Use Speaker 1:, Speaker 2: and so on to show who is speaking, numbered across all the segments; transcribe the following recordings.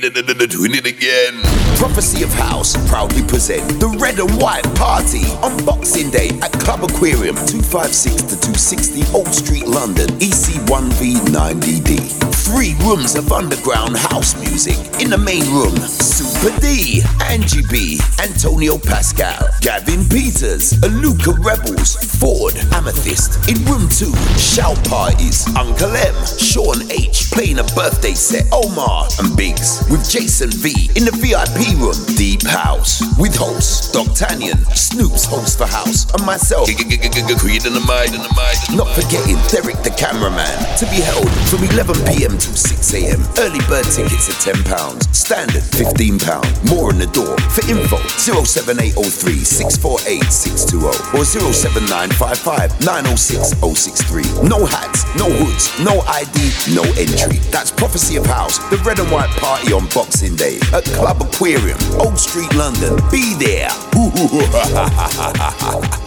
Speaker 1: doing it again. Prophecy of House proudly present the Red and White Party on Boxing Day at Club Aquarium, 256 to 260 Old Street, London, EC1V9DD. Three rooms of underground house music. In the main room, Super D, Angie B, Antonio Pascal, Gavin Peters, Aluka Rebels, Ford, Amethyst. In room two, shout parties, Uncle M, Sean H playing a birthday set, Omar and Biggs. With Jason V in the VIP room, Deep House. With hosts, Doctanian, Snoops host for house, and myself, Creed in the Mind, in the Mind. Not forgetting Derek the cameraman. To be held from 11 pm to 6 a.m. Early bird tickets are £10. Standard £15. More on the door. For info 07803 648 620 or 07955 906 063. No hats, no hoods, no ID, no entry. That's Prophecy of House, the red and white party on Boxing Day at Club Aquarium, Old Street, London. Be there.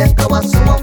Speaker 2: yake kawa suwa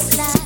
Speaker 2: life.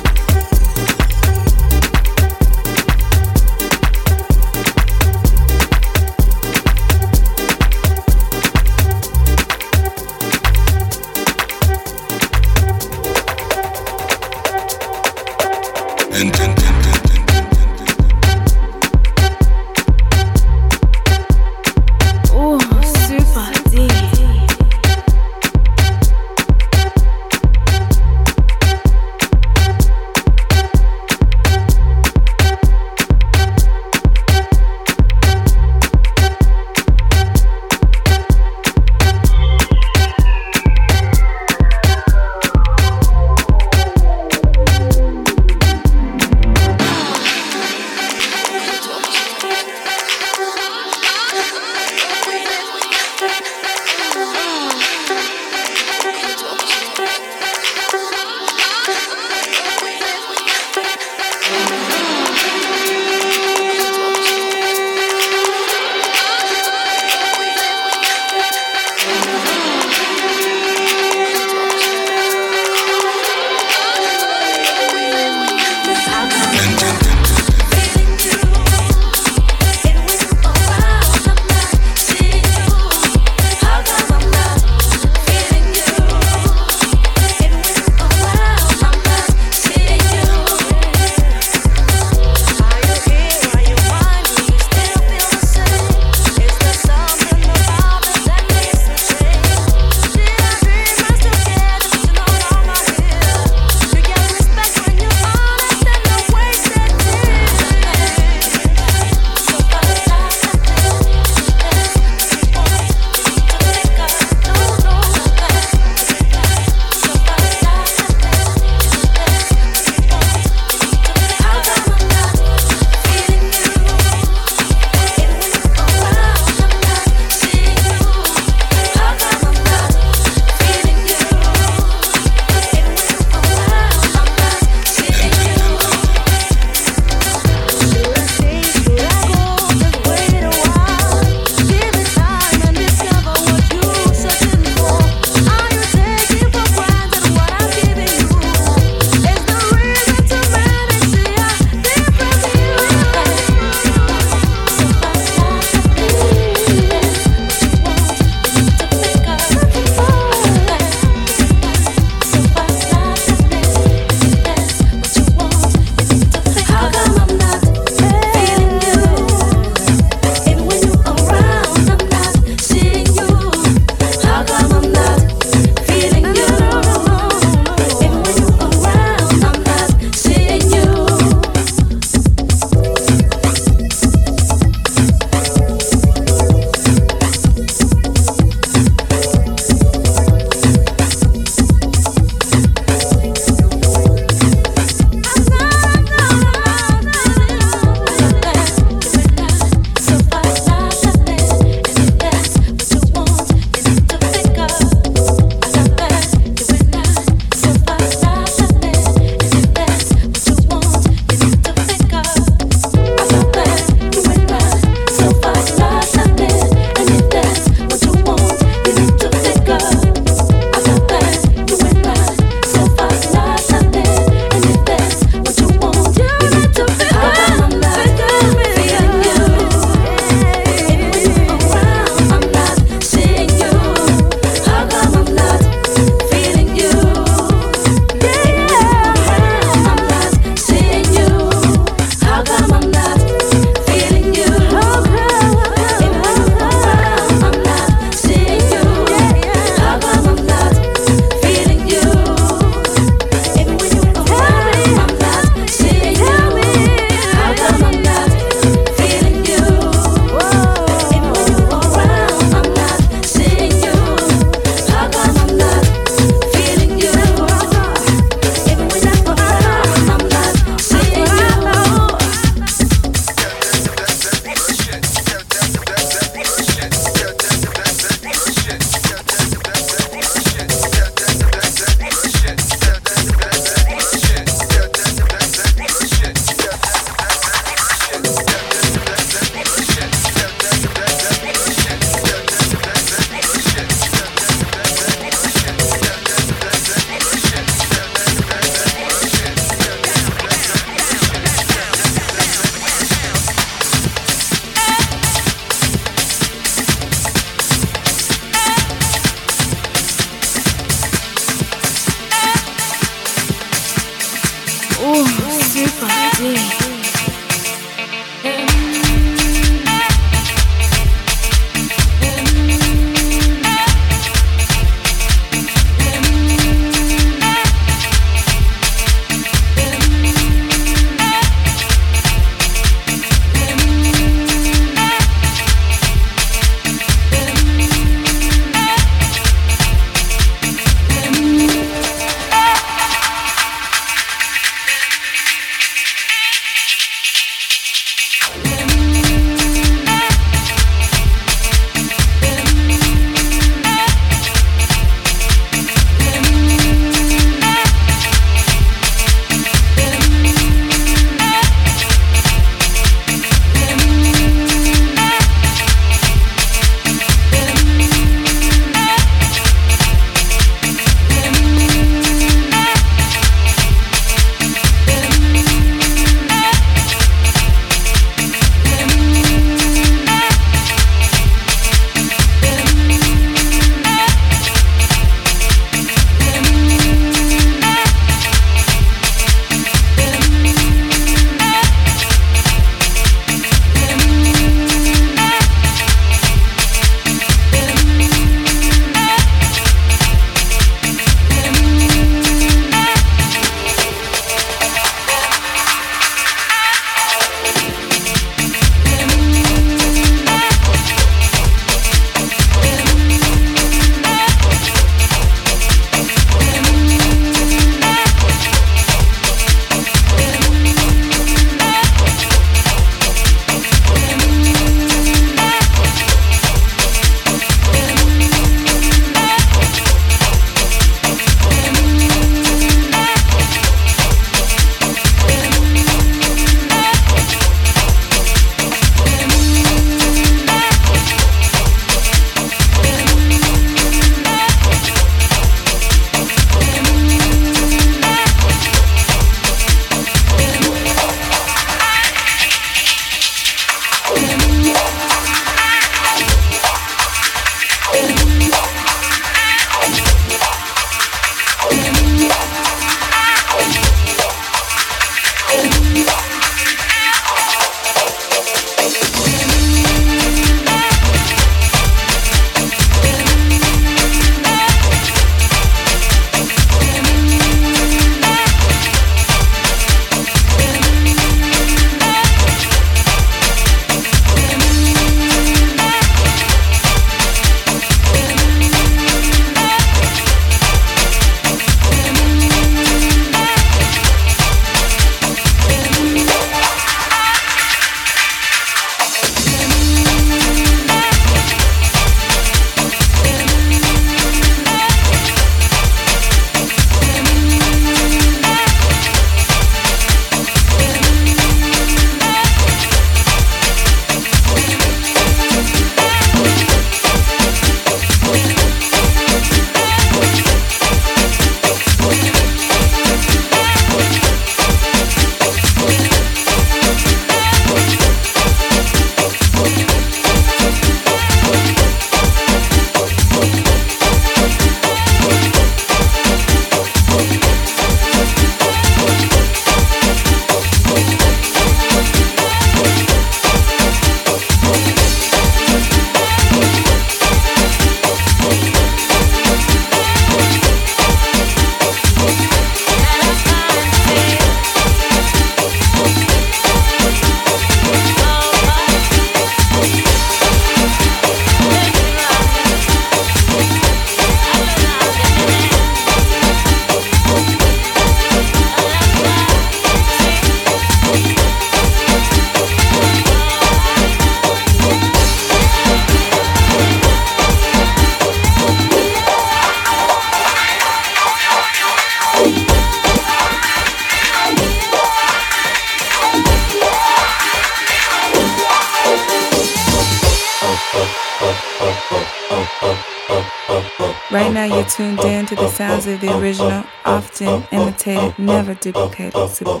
Speaker 2: Sounds of the oh, oh, original, oh, often imitated, never duplicated Super